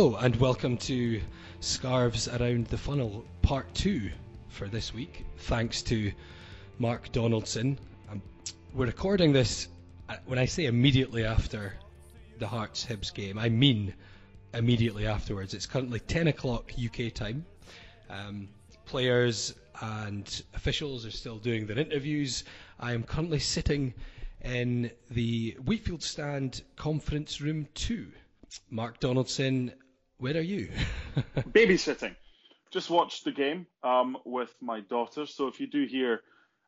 Hello and welcome to Scarves Around the Funnel Part 2 for this week. Thanks to Mark Donaldson. Um, we're recording this, uh, when I say immediately after the Hearts Hibs game, I mean immediately afterwards. It's currently 10 o'clock UK time. Um, players and officials are still doing their interviews. I am currently sitting in the Wheatfield Stand Conference Room 2. Mark Donaldson, where are you? Babysitting. Just watched the game um, with my daughter, so if you do hear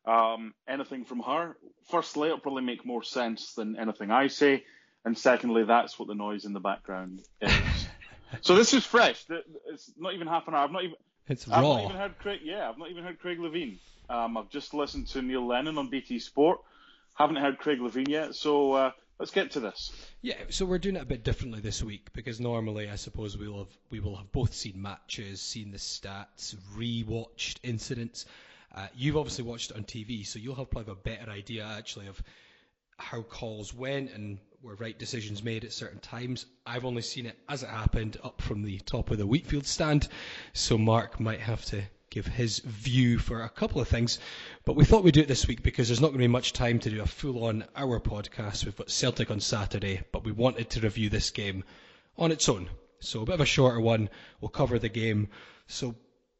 um, anything from her, firstly, it'll probably make more sense than anything I say, and secondly, that's what the noise in the background is. so this is fresh. It's not even half an hour. I've not even. It's I've raw. not even heard Craig. Yeah, I've not even heard Craig Levein. Um, I've just listened to Neil Lennon on BT Sport. Haven't heard Craig Levein yet. So uh, let's get to this. Yeah, so we're doing it a bit differently this week because normally I suppose we'll have we will have both seen matches, seen the stats, re-watched incidents. Uh, you've obviously watched it on TV, so you'll have probably a better idea actually of how calls went and were right decisions made at certain times. I've only seen it as it happened up from the top of the Wheatfield stand, so Mark might have to give his view for a couple of things. But we thought we'd do it this week because there's not going to be much time to do a full on hour podcast. We've got Celtic on Saturday, but we wanted to review this game on its own. So a bit of a shorter one. We'll cover the game. So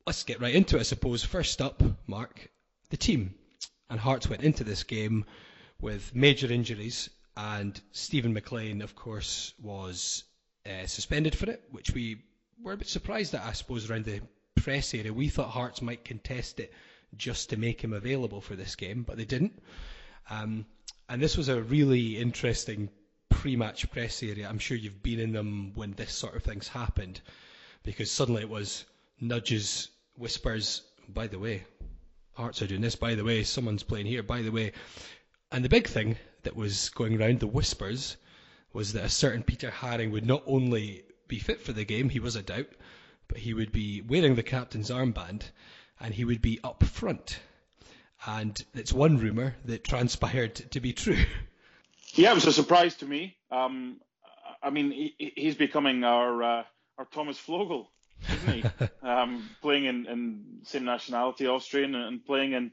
let's get right into it, I suppose. First up, Mark, the team. And Hearts went into this game with major injuries, and Stephen McLean, of course, was uh, suspended for it, which we were a bit surprised at, I suppose, around the press area. We thought Hearts might contest it just to make him available for this game, but they didn't. Um, and this was a really interesting pre-match press area. I'm sure you've been in them when this sort of thing's happened, because suddenly it was nudges, whispers. By the way, Hearts are doing this. By the way, someone's playing here. By the way, and the big thing that was going around the whispers was that a certain Peter Haring would not only be fit for the game, he was a doubt, but he would be wearing the captain's armband and he would be up front. And it's one rumour that transpired to be true. Yeah, it was a surprise to me. Um, I mean, he, he's becoming our uh, our Thomas Flogel, isn't he? um, playing in, in same nationality, Austrian, and playing in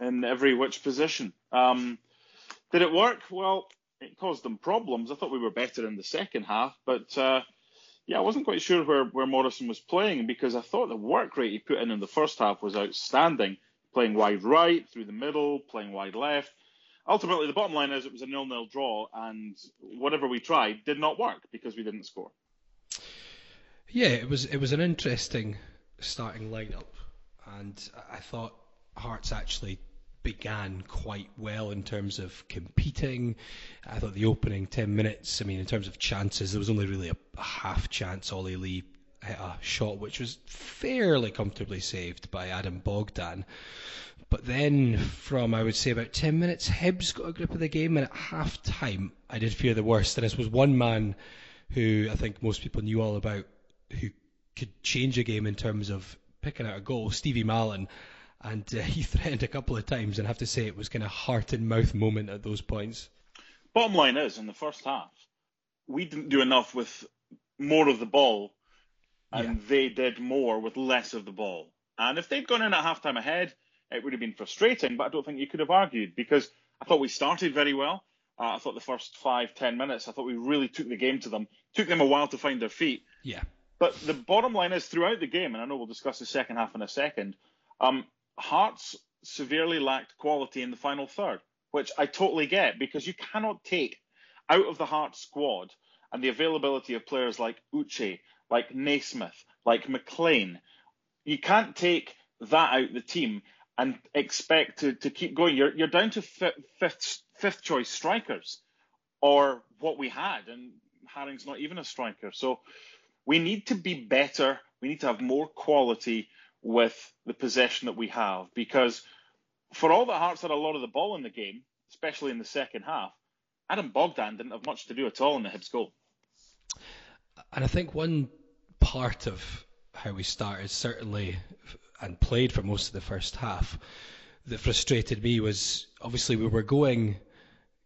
in every which position. Um, did it work? Well, it caused them problems. I thought we were better in the second half, but uh, yeah, I wasn't quite sure where, where Morrison was playing because I thought the work rate he put in in the first half was outstanding. Playing wide right, through the middle, playing wide left. Ultimately, the bottom line is it was a nil-nil draw, and whatever we tried did not work because we didn't score. Yeah, it was it was an interesting starting lineup, and I thought Hearts actually began quite well in terms of competing. I thought the opening 10 minutes, I mean, in terms of chances, there was only really a, a half chance Ollie Lee hit a shot which was fairly comfortably saved by Adam Bogdan. But then from, I would say, about 10 minutes, Hibs got a grip of the game, and at half time, I did fear the worst. And this was one man who I think most people knew all about who could change a game in terms of picking out a goal, Stevie Mallan and uh, he threatened a couple of times, and I have to say it was kind of heart and mouth moment at those points. Bottom line is, in the first half, we didn't do enough with more of the ball, and yeah. they did more with less of the ball. And if they'd gone in at halftime ahead, it would have been frustrating, but I don't think you could have argued because I thought we started very well. Uh, I thought the first five, ten minutes, I thought we really took the game to them. Took them a while to find their feet. Yeah. But the bottom line is, throughout the game, and I know we'll discuss the second half in a second, um, Hearts severely lacked quality in the final third, which I totally get because you cannot take out of the Hearts squad and the availability of players like Uche, like Naismith, like McLean. You can't take that out the team and expect to, to keep going. You're, you're down to fifth, fifth choice strikers or what we had, and Haring's not even a striker. So we need to be better. We need to have more quality with the possession that we have because for all that Hearts had a lot of the ball in the game, especially in the second half, Adam Bogdan didn't have much to do at all in the Hibs goal. And I think one part of how we started certainly and played for most of the first half that frustrated me was obviously we were going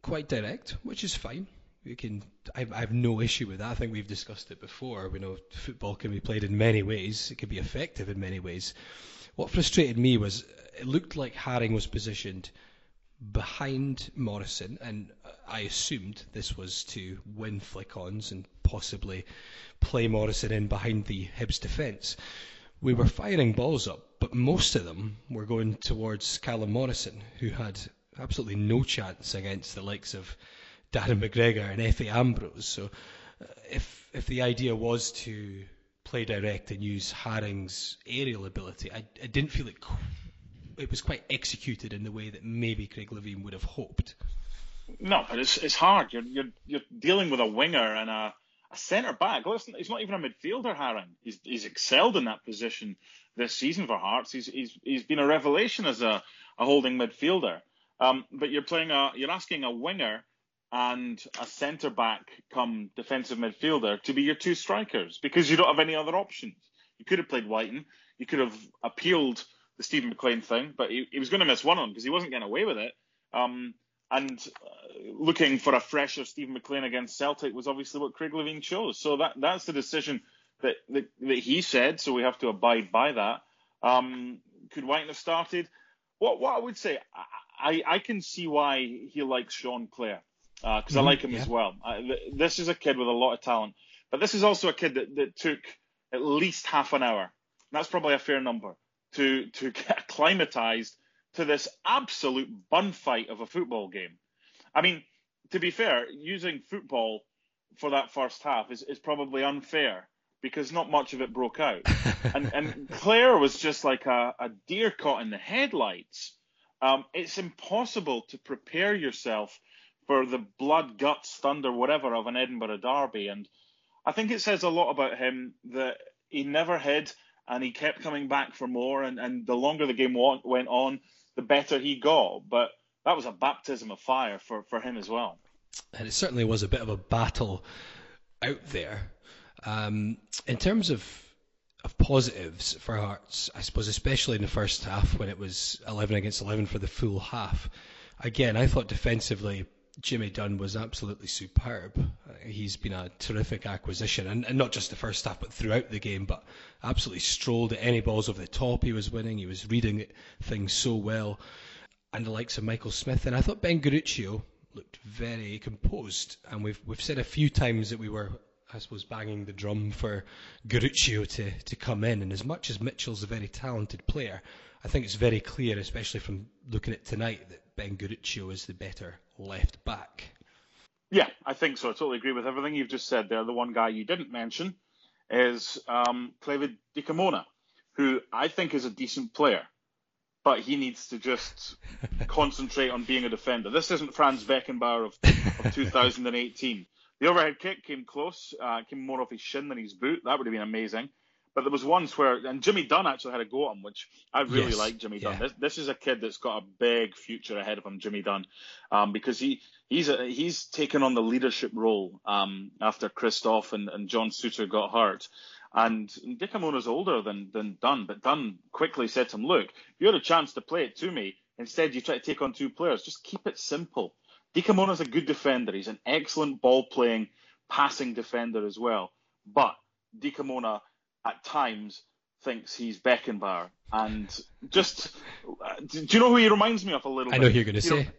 quite direct, which is fine. We can. I, I have no issue with that. I think we've discussed it before. We know football can be played in many ways. It can be effective in many ways. What frustrated me was it looked like Haring was positioned behind Morrison, and I assumed this was to win flick-ons and possibly play Morrison in behind the Hibs defence. We were firing balls up, but most of them were going towards Callum Morrison, who had absolutely no chance against the likes of Darren McGregor and Efe Ambrose. So uh, if if the idea was to play direct and use Haring's aerial ability, I, I didn't feel it it was quite executed in the way that maybe Craig Levein would have hoped. No, but it's it's hard. You're you're you're dealing with a winger and a, a centre back. Listen, he's not even a midfielder, Haring. He's he's excelled in that position this season for Hearts. He's he's he's been a revelation as a, a holding midfielder. Um, but you're playing a you're asking a winger and a centre back come defensive midfielder to be your two strikers because you don't have any other options. You could have played Wighton. You could have appealed the Stephen McLean thing, but he, he was going to miss one of them because he wasn't getting away with it. Um, and uh, looking for a fresher Stephen McLean against Celtic was obviously what Craig Levein chose. So that that's the decision that, that, that he said. So we have to abide by that. Um, could Wighton have started? What what I would say, I, I can see why he likes Sean Clare because uh, mm-hmm, I like him yeah. as well. I, this is a kid with a lot of talent, but this is also a kid that, that took at least half an hour. That's probably a fair number to to get acclimatized to this absolute bun fight of a football game. I mean, to be fair, using football for that first half is, is probably unfair because not much of it broke out. and, and Clare was just like a, a deer caught in the headlights. Um, it's impossible to prepare yourself for the blood, guts, thunder, whatever of an Edinburgh derby. And I think it says a lot about him that he never hid and he kept coming back for more. And, and the longer the game went on, the better he got. But that was a baptism of fire for, for him as well. And it certainly was a bit of a battle out there. Um, in terms of of positives for Hearts, I suppose, especially in the first half when it was 11 against 11 for the full half. Again, I thought defensively Jimmy Dunne was absolutely superb. Uh, he's been a terrific acquisition, and, and, not just the first half, but throughout the game. But absolutely strolled at any balls over the top he was winning. He was reading things so well, and the likes of Michael Smith. And I thought Ben Garuccio looked very composed. And we've we've said a few times that we were, I suppose, banging the drum for Garuccio to to come in. And as much as Mitchell's a very talented player, I think it's very clear, especially from looking at tonight, that Ben Garuccio is the better left back. Yeah, I think so. I totally agree with everything you've just said there. The one guy you didn't mention is um, Clevid Dikamona, who I think is a decent player, but he needs to just concentrate on being a defender. This isn't Franz Beckenbauer of, of 2018. The overhead kick came close, uh, came more off his shin than his boot. That would have been amazing. But there was once where, and Jimmy Dunne actually had a go at him, which I really yes. like Jimmy Dunne. Yeah. This, this is a kid that's got a big future ahead of him, Jimmy Dunne, um, because he he's a, he's taken on the leadership role um, after Christophe and, and John Souttar got hurt. And Dikamona's older than than Dunne, but Dunne quickly said to him, "Look, you had a chance to play it to me. Instead, you try to take on two players. Just keep it simple." Dikamona's a good defender. He's an excellent ball playing, passing defender as well. But Dikamona at times thinks he's Beckenbauer. And just, do you know who he reminds me of a little bit. I bit? know who you're going to say. Know,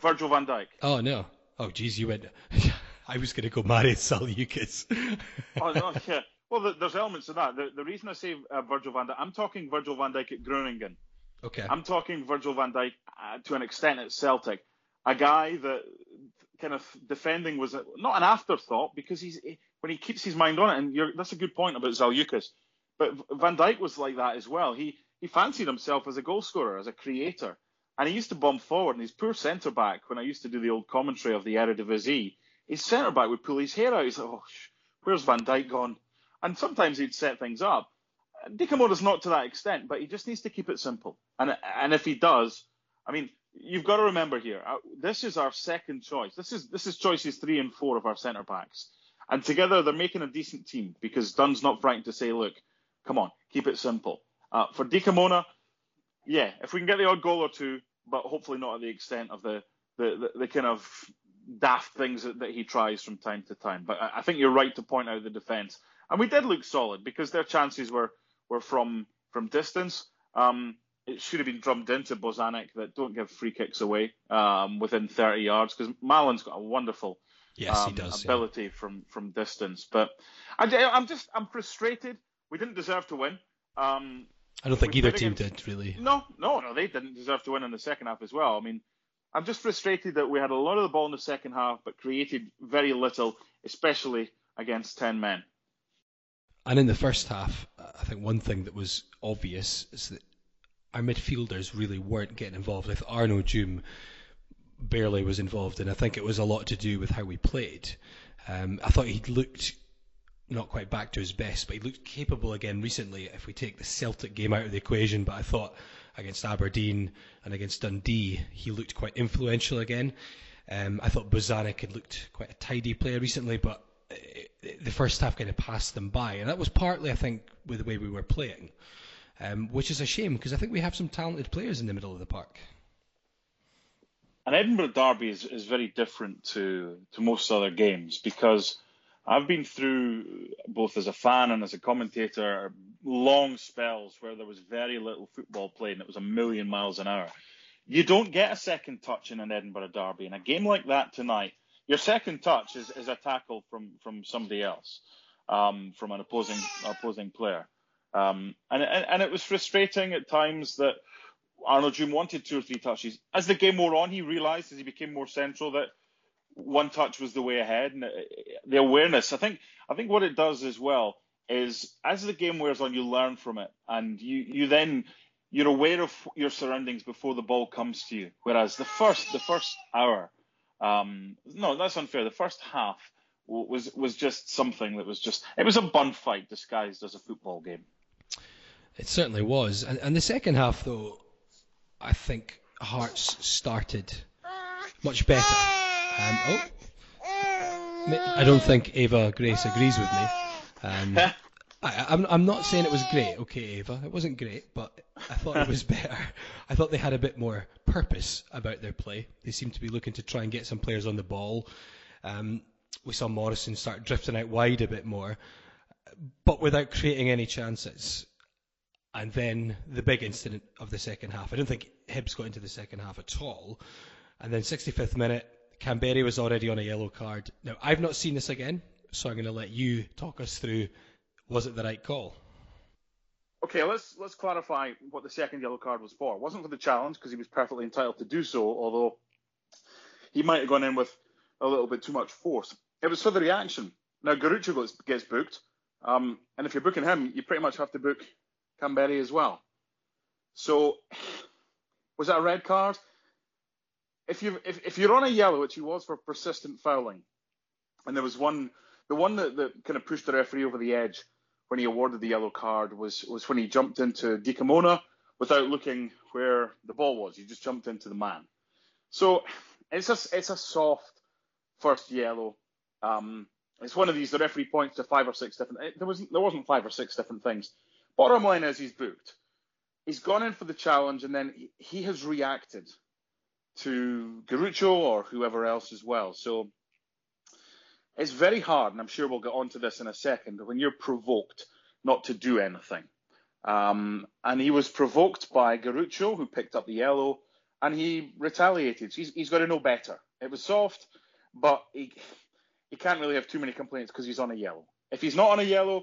Virgil van Dijk. Oh, no. Oh, geez, you went. I was going to go Marius Zaliukas. oh, no, yeah. Well, there's elements of that. The, the reason I say uh, Virgil van Dijk, I'm talking Virgil van Dijk at Groningen. Okay. I'm talking Virgil van Dijk uh, to an extent at Celtic. A guy that kind of defending was a, not an afterthought because he's when he keeps his mind on it, and that's a good point about Zaliukas. But Van Dijk was like that as well. He he fancied himself as a goal scorer, as a creator, and he used to bomb forward. And his poor centre back, when I used to do the old commentary of the Eredivisie, his centre back would pull his hair out. He's like, "Oh, where's Van Dijk gone?" And sometimes he'd set things up. Dikamona's not to that extent, but he just needs to keep it simple. And and if he does, I mean, you've got to remember here, uh, this is our second choice. This is this is choices three and four of our centre backs. And together they're making a decent team because Dunne's not frightened to say, look, come on, keep it simple. Uh, for Dikamona, yeah, if we can get the odd goal or two, but hopefully not at the extent of the, the, the, the kind of daft things that, that, he tries from time to time. But I, I think you're right to point out the defence, and we did look solid because their chances were were from from distance. Um, it should have been drummed into Bozanic that don't give free kicks away um, within 30 yards because Mallan's got a wonderful yes, um, does, ability yeah. from from distance. But I, am just I'm frustrated. We didn't deserve to win. Um, I don't think either team against, did really. No, no, no, they didn't deserve to win in the second half as well. I mean, I'm just frustrated that we had a lot of the ball in the second half, but created very little, especially against ten men. And in the first half, I think one thing that was obvious is that our midfielders really weren't getting involved. With Arnaud Djoum barely was involved, and I think it was a lot to do with how we played. Um, I thought he looked not quite back to his best, but he looked capable again recently. If we take the Celtic game out of the equation, but I thought against Aberdeen and against Dundee, he looked quite influential again. Um, I thought Bozanic had looked quite a tidy player recently, but uh, the first half kind of passed them by, and that was partly, I think, with the way we were playing, um, which is a shame because I think we have some talented players in the middle of the park. An Edinburgh derby is, is very different to to most other games because I've been through both as a fan and as a commentator long spells where there was very little football played and it was a million miles an hour. You don't get a second touch in an Edinburgh derby. In a game like that tonight, your second touch is, is a tackle from, from somebody else, um, from an opposing opposing player. Um, and, and, and it was frustrating at times that Arnaud Djoum wanted two or three touches. As the game wore on, he realised as he became more central that one touch was the way ahead, and uh, the awareness. I think I think what it does as well is as the game wears on, you learn from it, and you you then you're aware of your surroundings before the ball comes to you. Whereas the first the first hour, um, no, that's unfair. The first half was was just something that was just it was a bun fight disguised as a football game. It certainly was, and, and the second half though, I think Hearts started much better. Um, oh, I don't think Ava Grace agrees with me. Um, I, I'm, I'm not saying it was great, okay, Ava. It wasn't great, but I thought it was better. I thought they had a bit more purpose about their play. They seemed to be looking to try and get some players on the ball. Um, we saw Morrison start drifting out wide a bit more, but without creating any chances. And then the big incident of the second half. I don't think Hibs got into the second half at all. And then 65th minute, Kamberi was already on a yellow card. Now, I've not seen this again, so I'm going to let you talk us through was it the right call? Okay, let's let's clarify what the second yellow card was for. It wasn't for the challenge because he was perfectly entitled to do so, although he might have gone in with a little bit too much force. It was for the reaction. Now Garuccio gets, gets booked, um, and if you're booking him, you pretty much have to book Kamberi as well. So was that a red card? if you if, if you're on a yellow, which he was for persistent fouling, and there was one the one that, that kind of pushed the referee over the edge when he awarded the yellow card was was when he jumped into Dikamona without looking where the ball was. He just jumped into the man. So it's a it's a soft first yellow. Um, it's one of these the referee points to five or six different. It, there wasn't there wasn't five or six different things. Bottom line is he's booked. He's gone in for the challenge and then he, has reacted to Garuccio or whoever else as well. So it's very hard, and I'm sure we'll get onto this in a second, when you're provoked not to do anything. Um, and he was provoked by Garuccio, who picked up the yellow, and he retaliated. He's, he's got to know better. It was soft, but he, he can't really have too many complaints because he's on a yellow. If he's not on a yellow,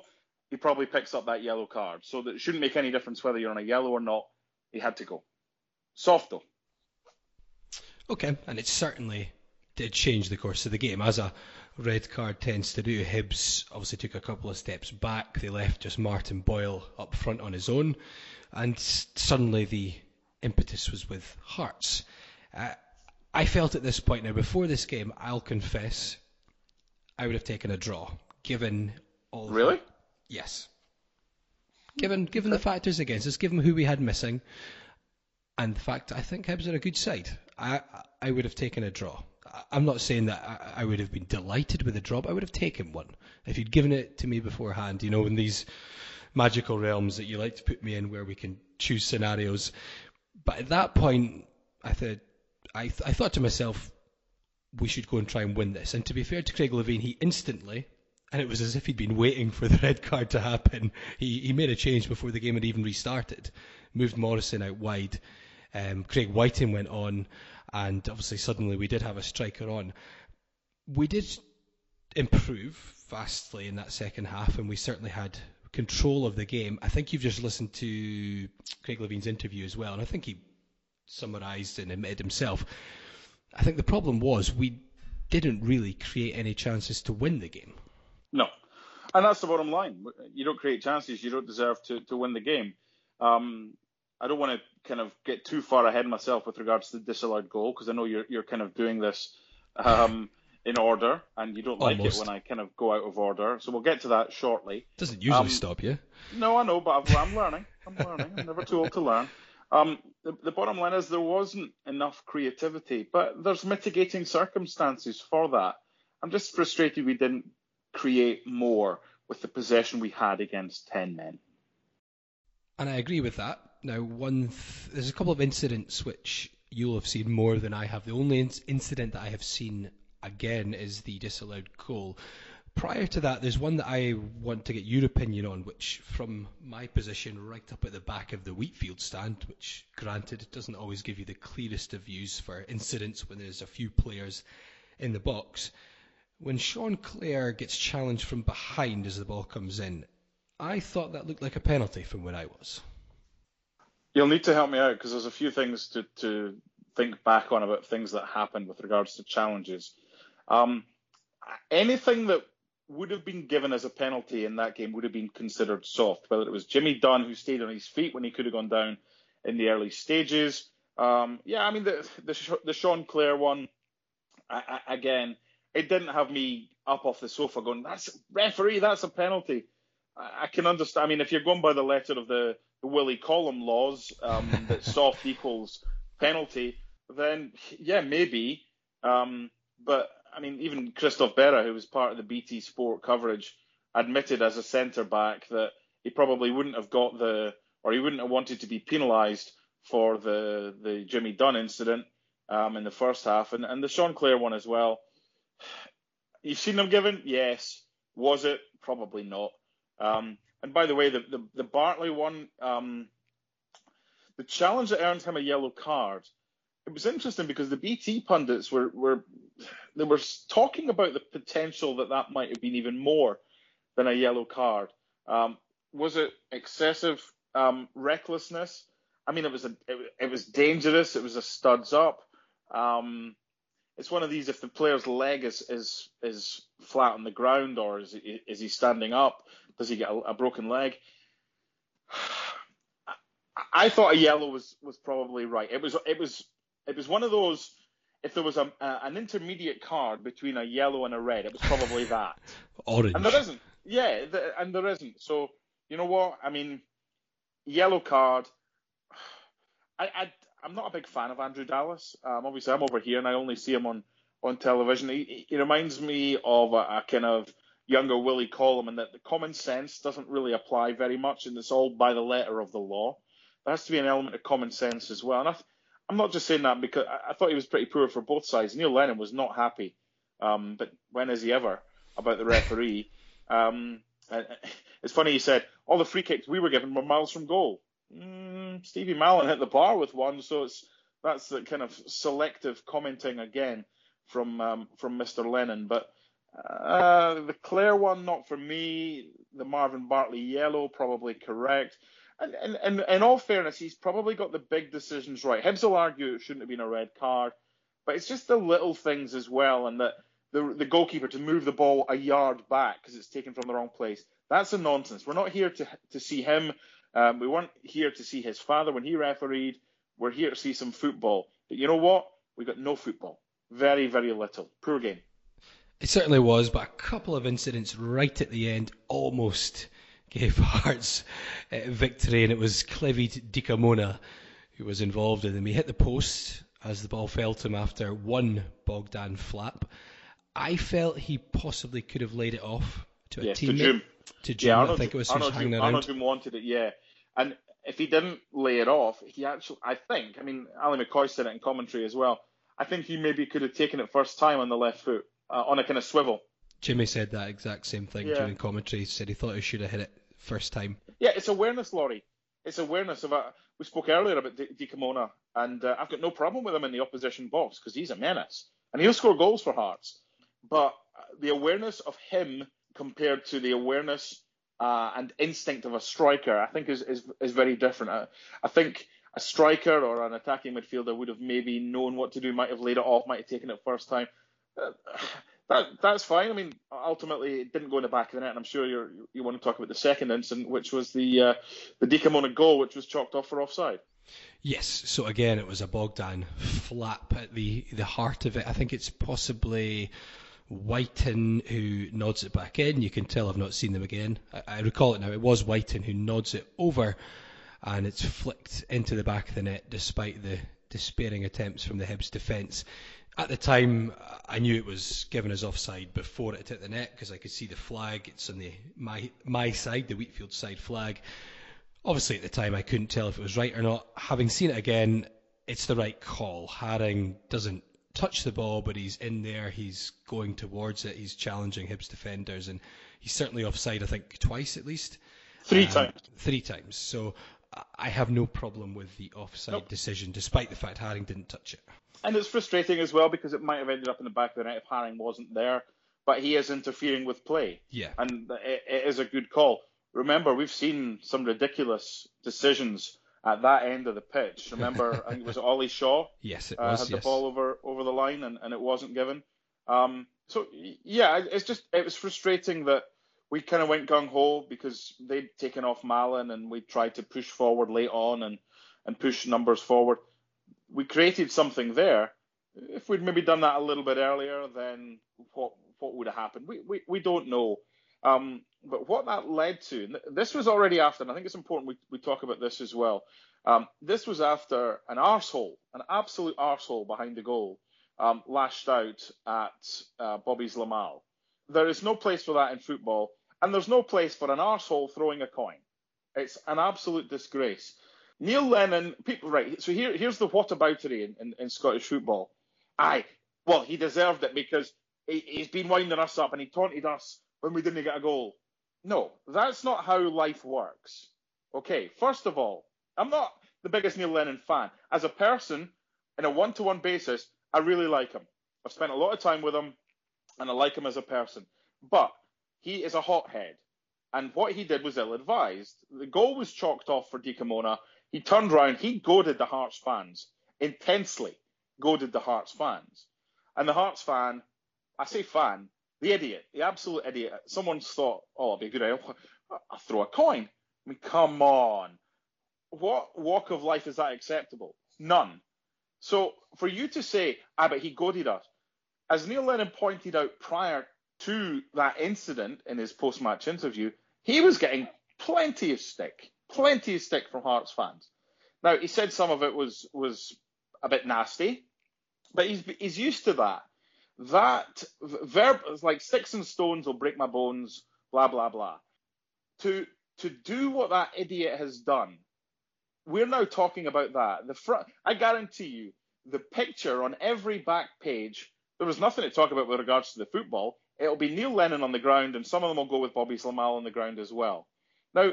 he probably picks up that yellow card. So that shouldn't make any difference whether you're on a yellow or not. He had to go. Soft though. Okay, and it certainly did change the course of the game, as a red card tends to do. Hibs obviously took a couple of steps back. They left just Martin Boyle up front on his own, and suddenly the impetus was with Hearts. Uh, I felt at this point now, before this game, I'll confess, I would have taken a draw, given all. Really? Yes. Given given the factors against us, given who we had missing, and the fact I think Hibs are a good side. I I would have taken a draw. I'm not saying that I, would have been delighted with a draw, but I would have taken one if you'd given it to me beforehand. You know, in these magical realms that you like to put me in, where we can choose scenarios. But at that point, I thought I, I thought to myself, we should go and try and win this. And to be fair to Craig Levein, he instantly, and it was as if he'd been waiting for the red card to happen, he, he made a change before the game had even restarted. Moved Morrison out wide. Um, Craig Wighton went on, and obviously suddenly we did have a striker on. We did improve vastly in that second half, and we certainly had control of the game. I think you've just listened to Craig Levein's interview as well, and I think he summarised and admitted himself. I think the problem was we didn't really create any chances to win the game. No, and that's the bottom line. You don't create chances, you don't deserve to, to win the game. Um, I don't want to kind of get too far ahead of myself with regards to the disallowed goal because I know you're you're kind of doing this um, in order, and you don't like Almost. it when I kind of go out of order. So we'll get to that shortly. Doesn't usually Um, stop you. No, I know, but I've, I'm learning. I'm learning. I'm never too old to learn. Um, the, the bottom line is there wasn't enough creativity, but there's mitigating circumstances for that. I'm just frustrated we didn't create more with the possession we had against 10 men. And I agree with that. Now, one th- there's a couple of incidents which you'll have seen more than I have. The only inc- incident that I have seen again is the disallowed goal. Prior to that, there's one that I want to get your opinion on, which, from my position, right up at the back of the Wheatfield stand, which, granted, it doesn't always give you the clearest of views for incidents when there's a few players in the box. When Sean Clare gets challenged from behind as the ball comes in, I thought that looked like a penalty from where I was. You'll need to help me out because there's a few things to, to think back on about things that happened with regards to challenges. Um, anything that would have been given as a penalty in that game would have been considered soft, whether it was Jimmy Dunne who stayed on his feet when he could have gone down in the early stages. Um, yeah, I mean the the, the Sean Clare one I, I, again, it didn't have me up off the sofa going, "That's referee, that's a penalty." I, I can understand. I mean, if you're going by the letter of the, the Willie Collum laws, um, that soft equals penalty, then yeah, maybe. Um, but I mean, even Christophe Berra, who was part of the BT Sport coverage, admitted as a centre back that he probably wouldn't have got the, or he wouldn't have wanted to be penalised for the the Jimmy Dunne incident um, in the first half, and and the Sean Clare one as well. You've seen them given, yes. Was it? Probably not. Um, and by the way, the the, the Bartley one, um, the challenge that earned him a yellow card. It was interesting because the BT pundits were were they were talking about the potential that that might have been even more than a yellow card. Um, was it excessive um, recklessness? I mean, it was a it, it, was dangerous. It was a studs up. Um, it's one of these. If the player's leg is is is flat on the ground, or is he, is he standing up? Does he get a, a broken leg? I thought a yellow was was probably right. It was it was it was one of those. If there was a, a an intermediate card between a yellow and a red, it was probably that. Orange. And there isn't. Yeah, the, and there isn't. So you know what? I mean, yellow card. I, I I'm not a big fan of Andrew Dallas. Um, obviously, I'm over here and I only see him on on television. He, he reminds me of a, a kind of younger Willie Collum, and that the common sense doesn't really apply very much, and it's all by the letter of the law. There has to be an element of common sense as well. And I, I'm not just saying that because I, I thought he was pretty poor for both sides. Neil Lennon was not happy, um, but when is he ever about the referee? Um, it's funny he said all the free kicks we were given were miles from goal. Mm, Stevie Mallan hit the bar with one, so it's that's the kind of selective commenting again from um, from Mr. Lennon. But uh, the Clare one, not for me. The Marvin Bartley yellow, probably correct. And, and, and in all fairness, he's probably got the big decisions right. Hibs will argue it shouldn't have been a red card, but it's just the little things as well, and that the the goalkeeper to move the ball a yard back because it's taken from the wrong place. That's a nonsense. We're not here to to see him. Um, we weren't here to see his father when he refereed. We're here to see some football. But you know what? We got no football. Very, very little. Poor game. It certainly was, but a couple of incidents right at the end almost gave Hearts uh, victory, and it was Clevid Dikamona who was involved in them. He hit the post as the ball fell to him after one Bogdan flap. I felt he possibly could have laid it off to a yes, teammate. To Jim. To Jim, yeah, Arnold, I think it was Arnold, hanging Jim. Arnaud Djoum wanted it, yeah. And if he didn't lay it off, he actually, I think, I mean, Ally McCoist said it in commentary as well. I think he maybe could have taken it first time on the left foot uh, on a kind of swivel. Jimmy said that exact same thing yeah. during commentary. He said he thought he should have hit it first time. Yeah, it's awareness, Laurie. It's awareness of a. We spoke earlier about Dikamona, and uh, I've got no problem with him in the opposition box because he's a menace and he'll score goals for Hearts. But the awareness of him compared to the awareness uh, and instinct of a striker, I think, is is, is very different. I, I think a striker or an attacking midfielder would have maybe known what to do, might have laid it off, might have taken it first time. Uh, that that's fine. I mean, ultimately it didn't go in the back of the net, and I'm sure you you want to talk about the second incident, which was the uh, the Dikamona goal, which was chalked off for offside. Yes. So again, it was a Bogdan flap at the the heart of it. I think it's possibly. Wighton who nods it back in. You can tell I've not seen them again. I, I recall it now. It was Wighton who nods it over, and it's flicked into the back of the net despite the despairing attempts from the Hibs defence at the time, I knew it was given as offside before it hit the net because I could see the flag. It's on the my my side, the Wheatfield side flag. Obviously, at the time, I couldn't tell if it was right or not. Having seen it again, it's the right call. Haring doesn't touch the ball, but he's in there. He's going towards it. He's challenging Hibs defenders, and he's certainly offside. I think twice at least. Three um, times. Three times. So I have no problem with the offside nope. decision, despite the fact Haring didn't touch it. And it's frustrating as well because it might have ended up in the back of the net if Haring wasn't there, but he is interfering with play. Yeah. And it, it is a good call. Remember, we've seen some ridiculous decisions at that end of the pitch. Remember, I think it was Ollie Shaw. Yes, it uh, was. had yes. the ball over over the line and, and it wasn't given. Um, so yeah, it's just it was frustrating that we kind of went gung ho because they'd taken off Mallan and we tried to push forward late on and and push numbers forward we created something there. If we'd maybe done that a little bit earlier, then what what would have happened? We we, we don't know. Um, but what that led to, this was already after, and I think it's important we, we talk about this as well. Um, this was after an arsehole, an absolute arsehole behind the goal, um, lashed out at uh, Bobby Zlamal. There is no place for that in football, and there's no place for an arsehole throwing a coin. It's an absolute disgrace. Neil Lennon, people, right? So here, here's the whataboutery in, in, in Scottish football. Aye, well, he deserved it because he, he's been winding us up and he taunted us when we didn't get a goal. No, that's not how life works. Okay, first of all, I'm not the biggest Neil Lennon fan. As a person, in a one-to-one basis, I really like him. I've spent a lot of time with him, and I like him as a person. But he is a hothead, and what he did was ill-advised. The goal was chalked off for Dikamona he turned around, he goaded the Hearts fans, intensely goaded the Hearts fans. And the Hearts fan, I say fan, the idiot, the absolute idiot, someone's thought, oh, it'd be a good idea, I'll throw a coin. I mean, come on. What walk of life is that acceptable? None. So for you to say, ah, but he goaded us, as Neil Lennon pointed out prior to that incident in his post-match interview, he was getting plenty of stick plenty of stick from Hearts fans. Now he said some of it was was a bit nasty, but he's he's used to that. That verb is like sticks and stones will break my bones, blah blah blah. To to do what that idiot has done, we're now talking about that. The front, I guarantee you, the picture on every back page. There was nothing to talk about with regards to the football. It'll be Neil Lennon on the ground, and some of them will go with Bobby Zlamal on the ground as well. Now,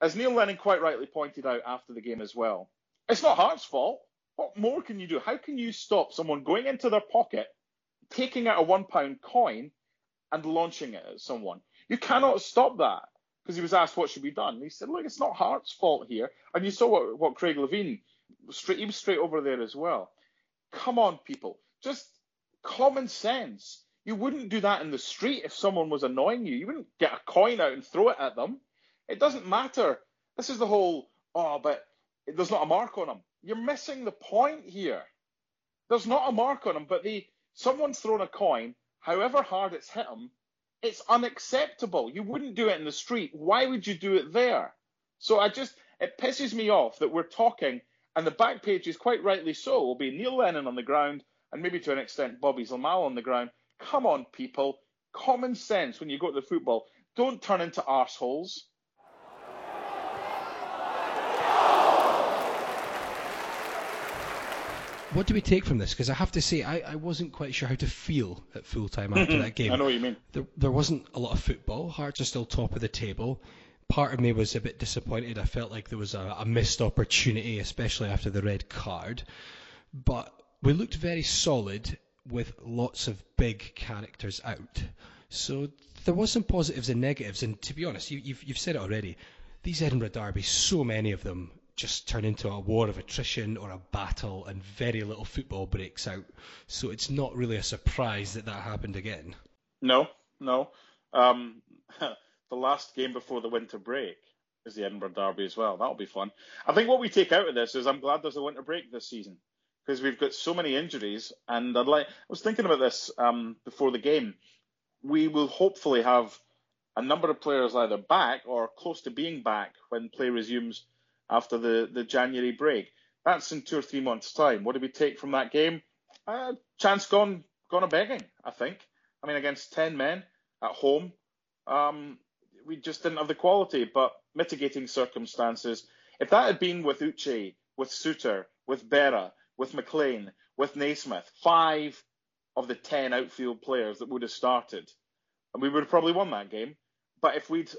as Neil Lennon quite rightly pointed out after the game as well, it's not Hearts' fault. What more can you do? How can you stop someone going into their pocket, taking out a one pound coin, and launching it at someone? You cannot stop that because he was asked what should be done. He said, "Look, it's not Hearts' fault here." And you saw what, what Craig Levein straight. He was straight over there as well. Come on, people, just common sense. You wouldn't do that in the street if someone was annoying you. You wouldn't get a coin out and throw it at them. It doesn't matter. This is the whole, oh, but there's not a mark on them. You're missing the point here. There's not a mark on them, but the someone's thrown a coin, however hard it's hit them, it's unacceptable. You wouldn't do it in the street. Why would you do it there? So I just, it pisses me off that we're talking, and the back page is quite rightly so, will be Neil Lennon on the ground, and maybe to an extent Bobby Zlamal on the ground. Come on, people. Common sense when you go to the football. Don't turn into arseholes. What do we take from this? Because I have to say, I, I wasn't quite sure how to feel at full time after that game. I know what you mean. There, there wasn't a lot of football. Hearts are still top of the table. Part of me was a bit disappointed. I felt like there was a, a missed opportunity, especially after the red card. But we looked very solid with lots of big characters out. So there was some positives and negatives. And to be honest, you, you've, you've said it already. These Edinburgh derbies, so many of them just turn into a war of attrition or a battle, and very little football breaks out. So it's not really a surprise that that happened again. No, no. Um, the last game before the winter break is the Edinburgh Derby as well. That'll be fun. I think what we take out of this is I'm glad there's a winter break this season because we've got so many injuries. And I'd like I was thinking about this um, before the game. We will hopefully have a number of players either back or close to being back when play resumes after the, the January break. That's in two or three months' time. What do we take from that game? Uh, chance gone gone a begging, I think. I mean, against ten men at home, um, we just didn't have the quality. But mitigating circumstances. If that had been with Uche, with Souttar, with Berra, with McLean, with Naismith, five of the ten outfield players that would have started, and we would have probably won that game. But if we'd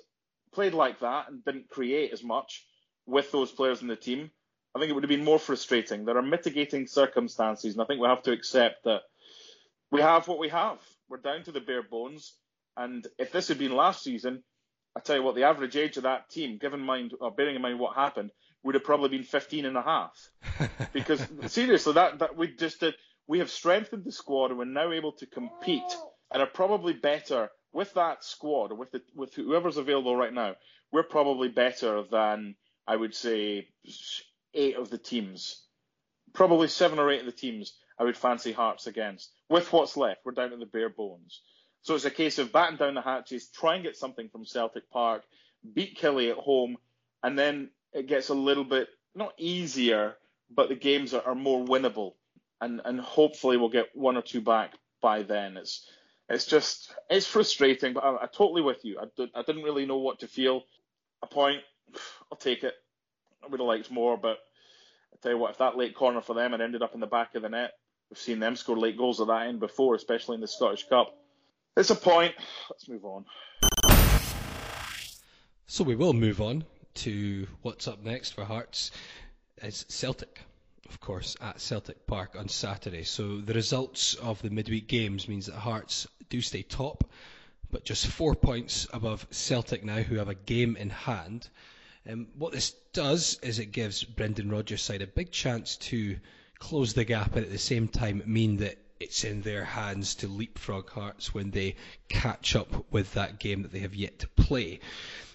played like that and didn't create as much with those players in the team, I think it would have been more frustrating. There are mitigating circumstances, and I think we have to accept that we have what we have. We're down to the bare bones. And if this had been last season, I tell you what, the average age of that team, given mind or bearing in mind what happened, would have probably been 15 and a half. because seriously, that that we just did. We have strengthened the squad, and we're now able to compete, and are probably better with that squad, or with the with whoever's available right now. We're probably better than I would say eight of the teams, probably seven or eight of the teams. I would fancy Hearts against. With what's left, we're down to the bare bones. So it's a case of batten down the hatches, try and get something from Celtic Park, beat Killie at home, and then it gets a little bit not easier, but the games are, are more winnable, and and hopefully we'll get one or two back by then. It's it's just it's frustrating, but I, am totally with you. I, I didn't really know what to feel. A point, I'll take it. I would have liked more, but I tell you what, if that late corner for them had ended up in the back of the net, we've seen them score late goals at that end before, especially in the Scottish Cup. It's a point. Let's move on. So we will move on to what's up next for Hearts. It's Celtic, of course, at Celtic Park on Saturday. So the results of the midweek games means that Hearts do stay top, but just four points above Celtic now, who have a game in hand. Um, what this does is it gives Brendan Rodgers' side a big chance to close the gap and at the same time mean that it's in their hands to leapfrog Hearts when they catch up with that game that they have yet to play.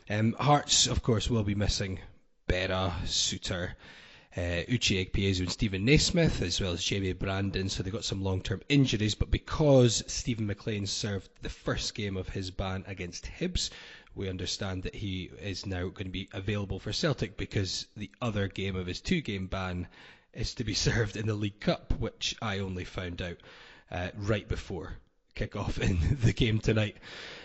Um, Hearts, of course, will be missing Berra, Souttar, uh, Uche Ikpeazu and Stephen Naismith, as well as Jamie Brandon, so they've got some long-term injuries. But because Stephen McLean served the first game of his ban against Hibs, we understand that he is now going to be available for Celtic because the other game of his two-game ban is to be served in the League Cup, which I only found out uh, right before kick-off in the game tonight.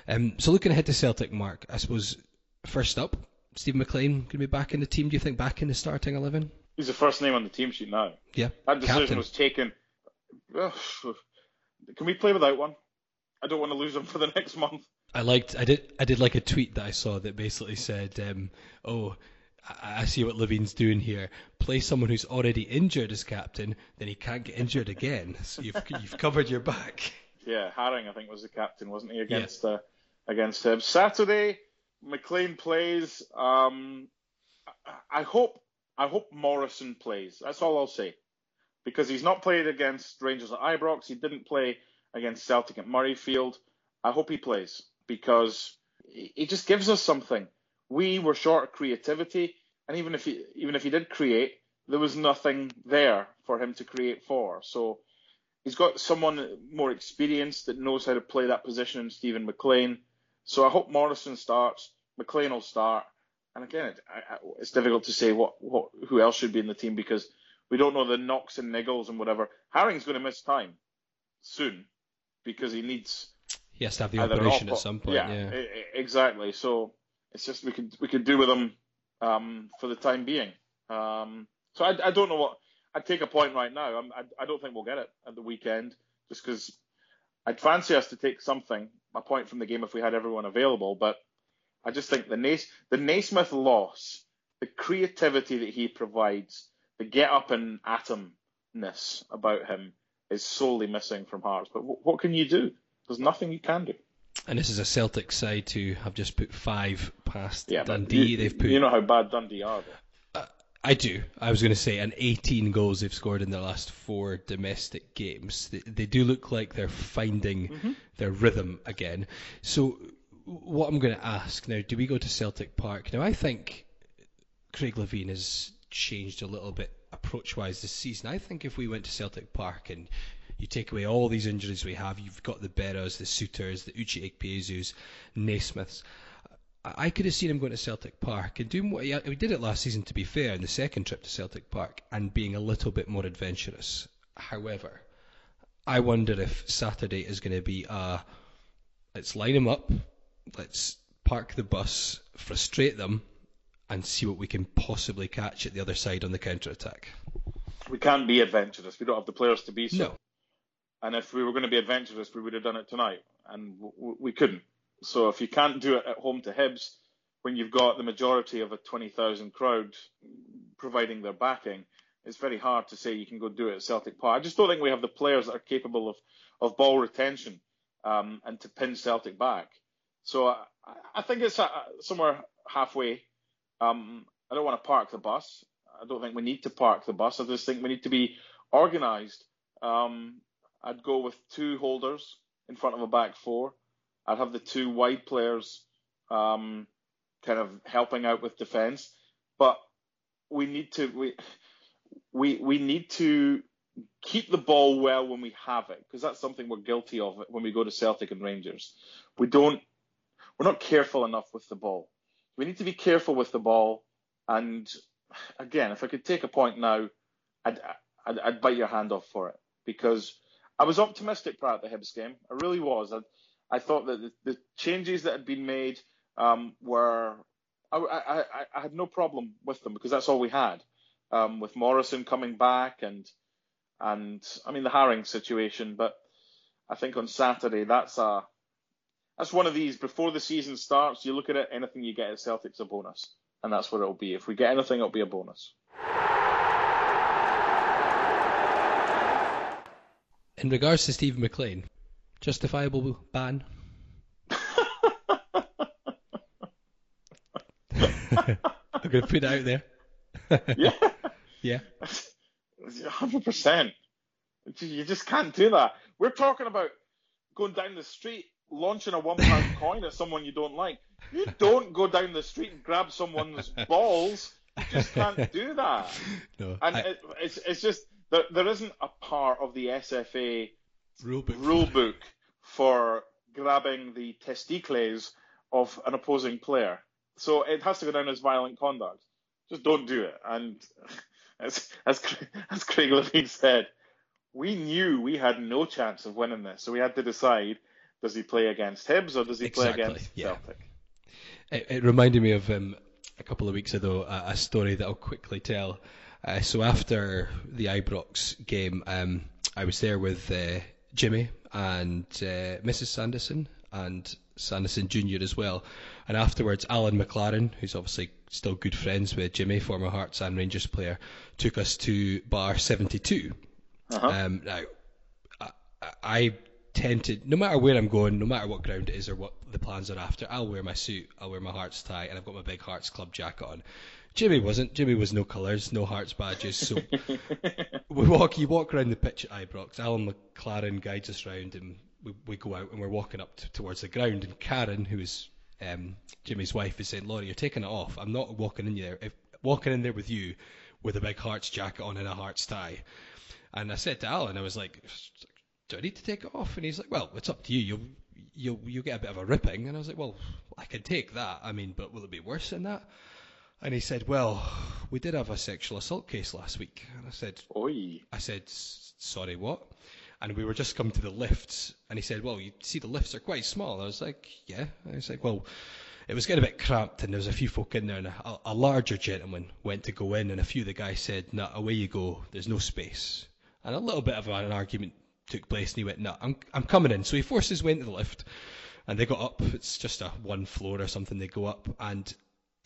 Um, so looking ahead to Celtic, Mark, I suppose first up, Stephen McLean going to be back in the team. Do you think back in the starting eleven? He's the first name on the team sheet now. Yeah, that decision captain. was taken. Can we play without one? I don't want to lose him for the next month. I liked. I did. I did like a tweet that I saw that basically said, um, "Oh, I see what Levein's doing here. Play someone who's already injured as captain, then he can't get injured again. So you've you've covered your back. Yeah, Haring I think was the captain, wasn't he against yeah. uh, against him? Saturday, McLean plays. Um, I hope I hope Morrison plays. That's all I'll say, because he's not played against Rangers at Ibrox. He didn't play against Celtic at Murrayfield. I hope he plays because he just gives us something we were short of creativity, and even if he even if he did create, there was nothing there for him to create for. So he's got someone more experienced that knows how to play that position in Stephen McLean. So I hope Morrison starts, McLean will start, and again, it, I, it's difficult to say what, what who else should be in the team because we don't know the knocks and niggles and whatever. Haring's going to miss time soon because he needs. He has to have the operation at some point. Yeah, yeah, exactly. So it's just we could we could do with them um, for the time being. Um, so I, I don't know what I'd take a point right now. I'm, I, I don't think we'll get it at the weekend, just because I'd fancy us to take something, a point from the game if we had everyone available. But I just think the the Naismith loss, the creativity that he provides, the get up and atomness about him is solely missing from Hearts. But w- what can you do? There's nothing you can do. And this is a Celtic side who have just put five past Yeah, Dundee. You, They've put you know how bad Dundee are. Though. I do. I was going to say, and 18 goals they've scored in their last four domestic games. They, they do look like they're finding Mm-hmm. their rhythm again. So, what I'm going to ask now, do we go to Celtic Park? Now, I think Craig Levein has changed a little bit approach wise this season. I think if we went to Celtic Park and you take away all these injuries we have, you've got the Berras, the Souttars, the Uche Ikpeazus, Naismiths. I could have seen him going to Celtic Park and doing what he, he did it last season. To be fair, in the second trip to Celtic Park, and being a little bit more adventurous. However, I wonder if Saturday is going to be a let's line them up, let's park the bus, frustrate them, and see what we can possibly catch at the other side on the counter attack. We can't be adventurous. We don't have the players to be so. No. And if we were going to be adventurous, we would have done it tonight, and w- we couldn't. So if you can't do it at home to Hibs, when you've got the majority of a 20,000 crowd providing their backing, it's very hard to say you can go do it at Celtic Park. I just don't think we have the players that are capable of, of ball retention um, and to pin Celtic back. So I, I think it's uh, somewhere halfway. Um, I don't want to park the bus. I don't think we need to park the bus. I just think we need to be organised. Um, I'd go with two holders in front of a back four. I'd have the two wide players um, kind of helping out with defence. But we need to we we we need to keep the ball well when we have it because that's something we're guilty of when we go to Celtic and Rangers. We don't we're not careful enough with the ball. We need to be careful with the ball. And again, if I could take a point now, I'd I'd, I'd bite your hand off for it because I was optimistic prior to the Hibs game. I really was. I, I thought that the, the changes that had been made um, were I, I, I had no problem with them because that's all we had. Um, with Morrison coming back and and I mean the Haring situation, but I think on Saturday that's a that's one of these before the season starts. You look at it, anything you get at Celtic's a bonus, and that's what it'll be. If we get anything, it'll be a bonus. In regards to Steven MacLean, justifiable ban? I'm going to put it out there. yeah, yeah. hundred percent. You just can't do that. We're talking about going down the street, launching a one pound coin at someone you don't like. You don't go down the street and grab someone's balls. You just can't do that. No, And I- it, it's it's just there, there isn't a part of the SFA rule book. for grabbing the testicles of an opposing player. So it has to go down as violent conduct. Just don't do it. And as as as Craig Levein said, we knew we had no chance of winning this, so we had to decide: does he play against Hibs or does he play against yeah. Celtic? It, it reminded me of um, a couple of weeks ago a, a story that I'll quickly tell. Uh, so after the Ibrox game, um, I was there with uh, Jimmy and uh, Mrs. Sanderson and Sanderson Jr. as well. And afterwards, Alan McLaren, who's obviously still good friends with Jimmy, former Hearts and Rangers player, took us to Bar 72. Uh-huh. Um, now, I, I tend to, no matter where I'm going, no matter what ground it is or what the plans are after, I'll wear my suit, I'll wear my Hearts tie, and I've got my big Hearts Club jacket on. Jimmy wasn't. Jimmy was no colours, no Hearts badges. So we walk, you walk around the pitch at Ibrox. Alan McLaren guides us round, and we, we go out and we're walking up t- towards the ground. And Karen, who is um, Jimmy's wife, is saying, "Laurie, you're taking it off. I'm not walking in there. If walking in there with you, with a big Hearts jacket on and a Hearts tie." And I said to Alan, I was like, "Do I need to take it off?" And he's like, "Well, it's up to you. You'll you'll you'll get a bit of a ripping." And I was like, "Well, I can take that. I mean, but will it be worse than that?" And he said, "Well, we did have a sexual assault case last week." And I said, Oi. I said, sorry, what? And we were just coming to the lifts, and he said, well, you see the lifts are quite small. I was like, yeah. And I was like, well, it was getting a bit cramped, and there was a few folk in there, and a, a larger gentleman went to go in, and a few of the guys said, "No, away you go. There's no space." And a little bit of an argument took place, and he went, "No, I'm I'm coming in." So he forced his way into the lift, and they got up. It's just a one floor or something. They go up, and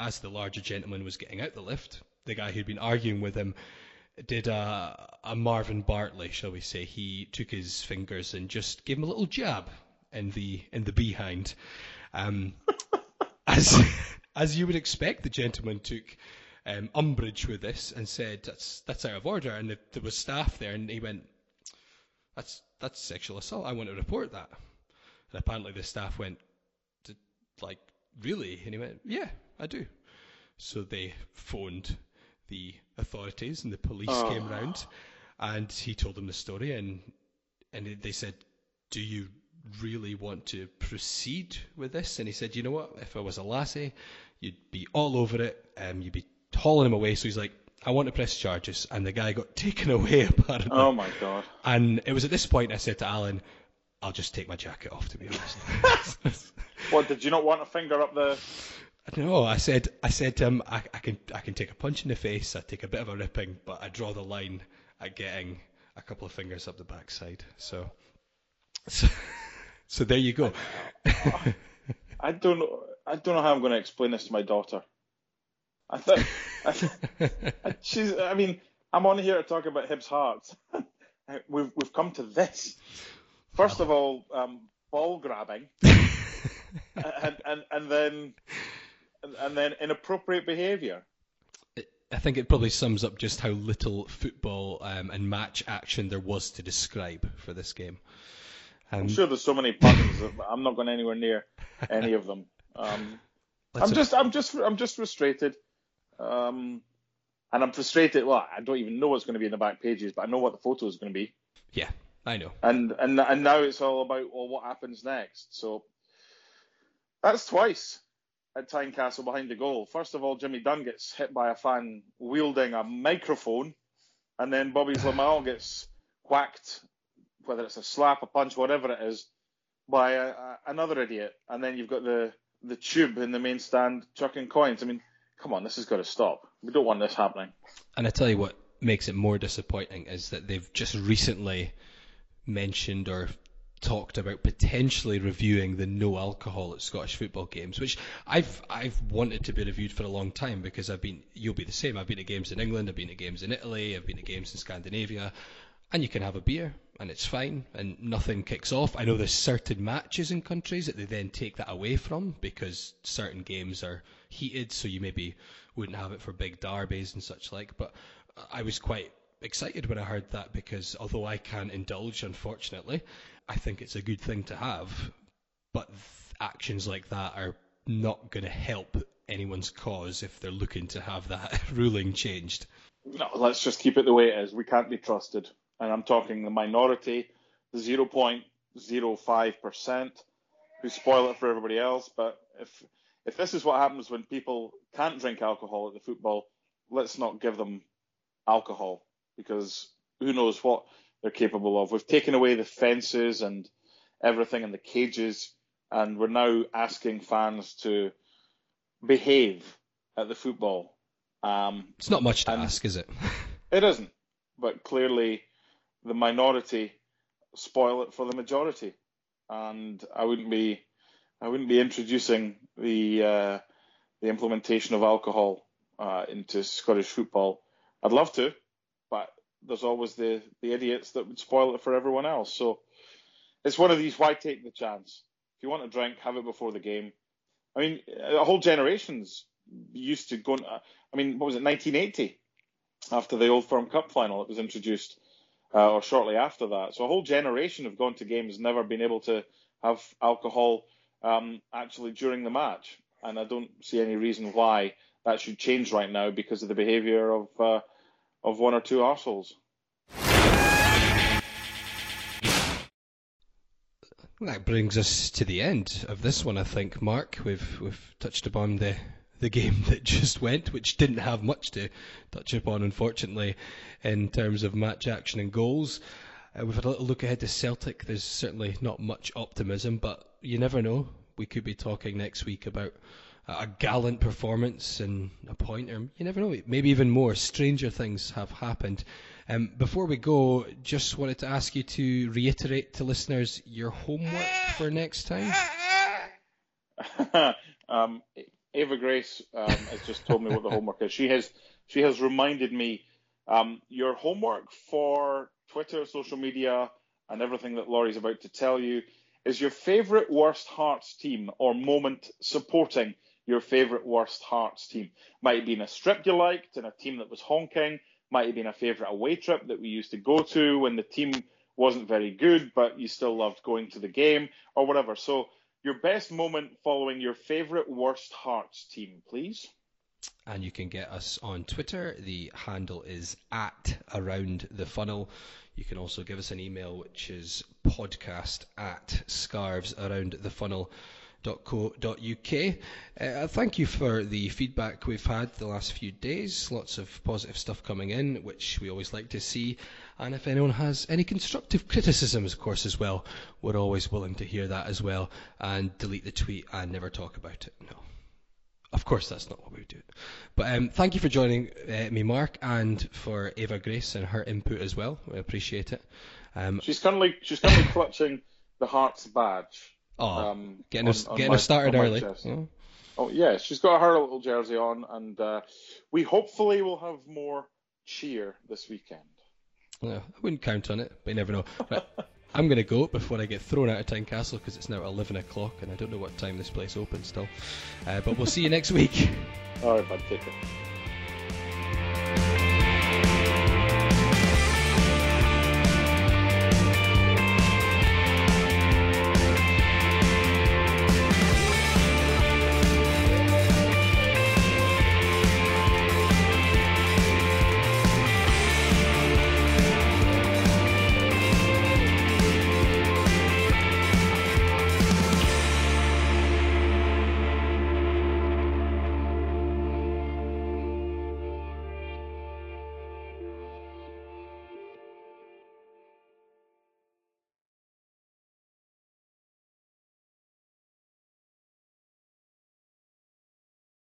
as the larger gentleman was getting out the lift, the guy who'd been arguing with him did a, a Marvin Bartley, shall we say. He took his fingers and just gave him a little jab in the in the behind. Um, as as you would expect, the gentleman took um, umbrage with this and said that's that's out of order. And there was staff there, and he went, "That's that's sexual assault. I want to report that." And apparently the staff went, "Like really?" And he went, "Yeah, I do." So they phoned the authorities, and the police oh. came round, and he told them the story, and and they said, "Do you really want to proceed with this?" And he said, "You know what? If I was a lassie, you'd be all over it. Um, you'd be hauling him away." So he's like, I want to press charges, and the guy got taken away apparently. Oh my god! And it was at this point I said to Alan, "I'll just take my jacket off." To be honest. what did you not want a finger up the? No, I said I said to him, I, I can I can take a punch in the face, I take a bit of a ripping, but I draw the line at getting a couple of fingers up the backside. So, so, so there you go. I don't know. I don't know how I'm going to explain this to my daughter. I thought I, she's. I mean, I'm on here to talk about Hibs Hearts. we've we've come to this. First of all, um, ball grabbing, and, and and then and then inappropriate behaviour. I think it probably sums up just how little football um, and match action there was to describe for this game. Um, I'm sure there's so many puns. I'm not going anywhere near any of them. Um, I'm just, I'm just, I'm just frustrated, um, and I'm frustrated. Well, I don't even know what's going to be in the back pages, but I know what the photo is going to be. Yeah, I know. And and and now it's all about well, what happens next. So that's twice at Tynecastle behind the goal. First of all, Jimmy Dunne gets hit by a fan wielding a microphone, and then Bobby Zlamal gets whacked, whether it's a slap, a punch, whatever it is, by a, a, another idiot. And then you've got the the tube in the main stand chucking coins. I mean, come on, this has got to stop. We don't want this happening. And I tell you what makes it more disappointing is that they've just recently mentioned or talked about potentially reviewing the no alcohol at Scottish football games, which I've I've wanted to be reviewed for a long time because I've been you'll be the same. I've been at games in England, I've been at games in Italy, I've been at games in Scandinavia, and you can have a beer and it's fine and nothing kicks off. I know there's certain matches in countries that they then take that away from because certain games are heated, so you maybe wouldn't have it for big derbies and such like. But I was quite excited when I heard that because although I can't indulge, unfortunately, I think it's a good thing to have, but actions like that are not going to help anyone's cause if they're looking to have that ruling changed. No, let's just keep it the way it is. We can't be trusted. And I'm talking the minority, the 0.05% who spoil it for everybody else. But if if this is what happens when people can't drink alcohol at the football, let's not give them alcohol because who knows what they're capable of. We've taken away the fences and everything and the cages, and we're now asking fans to behave at the football. Um, it's not much to ask, is it? it isn't, but clearly the minority spoil it for the majority, and I wouldn't be, I wouldn't be introducing the uh, the implementation of alcohol uh, into Scottish football. I'd love to, there's always the the idiots that would spoil it for everyone else. So it's one of these. Why take the chance? If you want a drink, have it before the game. I mean, a whole generations used to go. I mean, what was it, 1980? After the Old Firm Cup final, it was introduced, uh, or shortly after that. So a whole generation have gone to games, never been able to have alcohol um, actually during the match, and I don't see any reason why that should change right now because of the behaviour of uh, of one or two arseholes. That brings us to the end of this one, I think, Mark. We've we've touched upon the the game that just went, which didn't have much to touch upon, unfortunately, in terms of match action and goals. Uh, we've had a little look ahead to Celtic. There's certainly not much optimism, but you never know. We could be talking next week about a gallant performance and a pointer. You never know. Maybe even more. Stranger things have happened. Um, before we go, just wanted to ask you to reiterate to listeners your homework for next time. um, Ava Grace um, has just told me what the homework is. She has she has reminded me um, your homework for Twitter, social media, and everything that Laurie's about to tell you is your favourite worst Hearts team or moment supporting your favourite worst Hearts team. Might have been a strip you liked and a team that was honking. Might have been a favourite away trip that we used to go to when the team wasn't very good, but you still loved going to the game or whatever. So your best moment following your favourite worst Hearts team, please. And you can get us on Twitter. The handle is at around the funnel. You can also give us an email, which is podcast at scarves around the funnel co.uk. Uh, thank you for the feedback we've had the last few days. Lots of positive stuff coming in, which we always like to see. And if anyone has any constructive criticisms, of course, as well, we're always willing to hear that as well. And delete the tweet and never talk about it. No. Of course, that's not what we do. But um, thank you for joining uh, me, Mark, and for Ava Grace and her input as well. We appreciate it. Um, she's currently she's currently clutching the Hearts badge. Oh, um, getting us on getting us started early. Yeah. Oh yeah, she's got her little jersey on, and uh, we hopefully will have more cheer this weekend. Yeah, I wouldn't count on it, but you never know. Right. I'm going to go before I get thrown out of Tynecastle because it's now 11 o'clock and I don't know what time this place opens still. Uh, but we'll see you next week. All right, bud. Take care.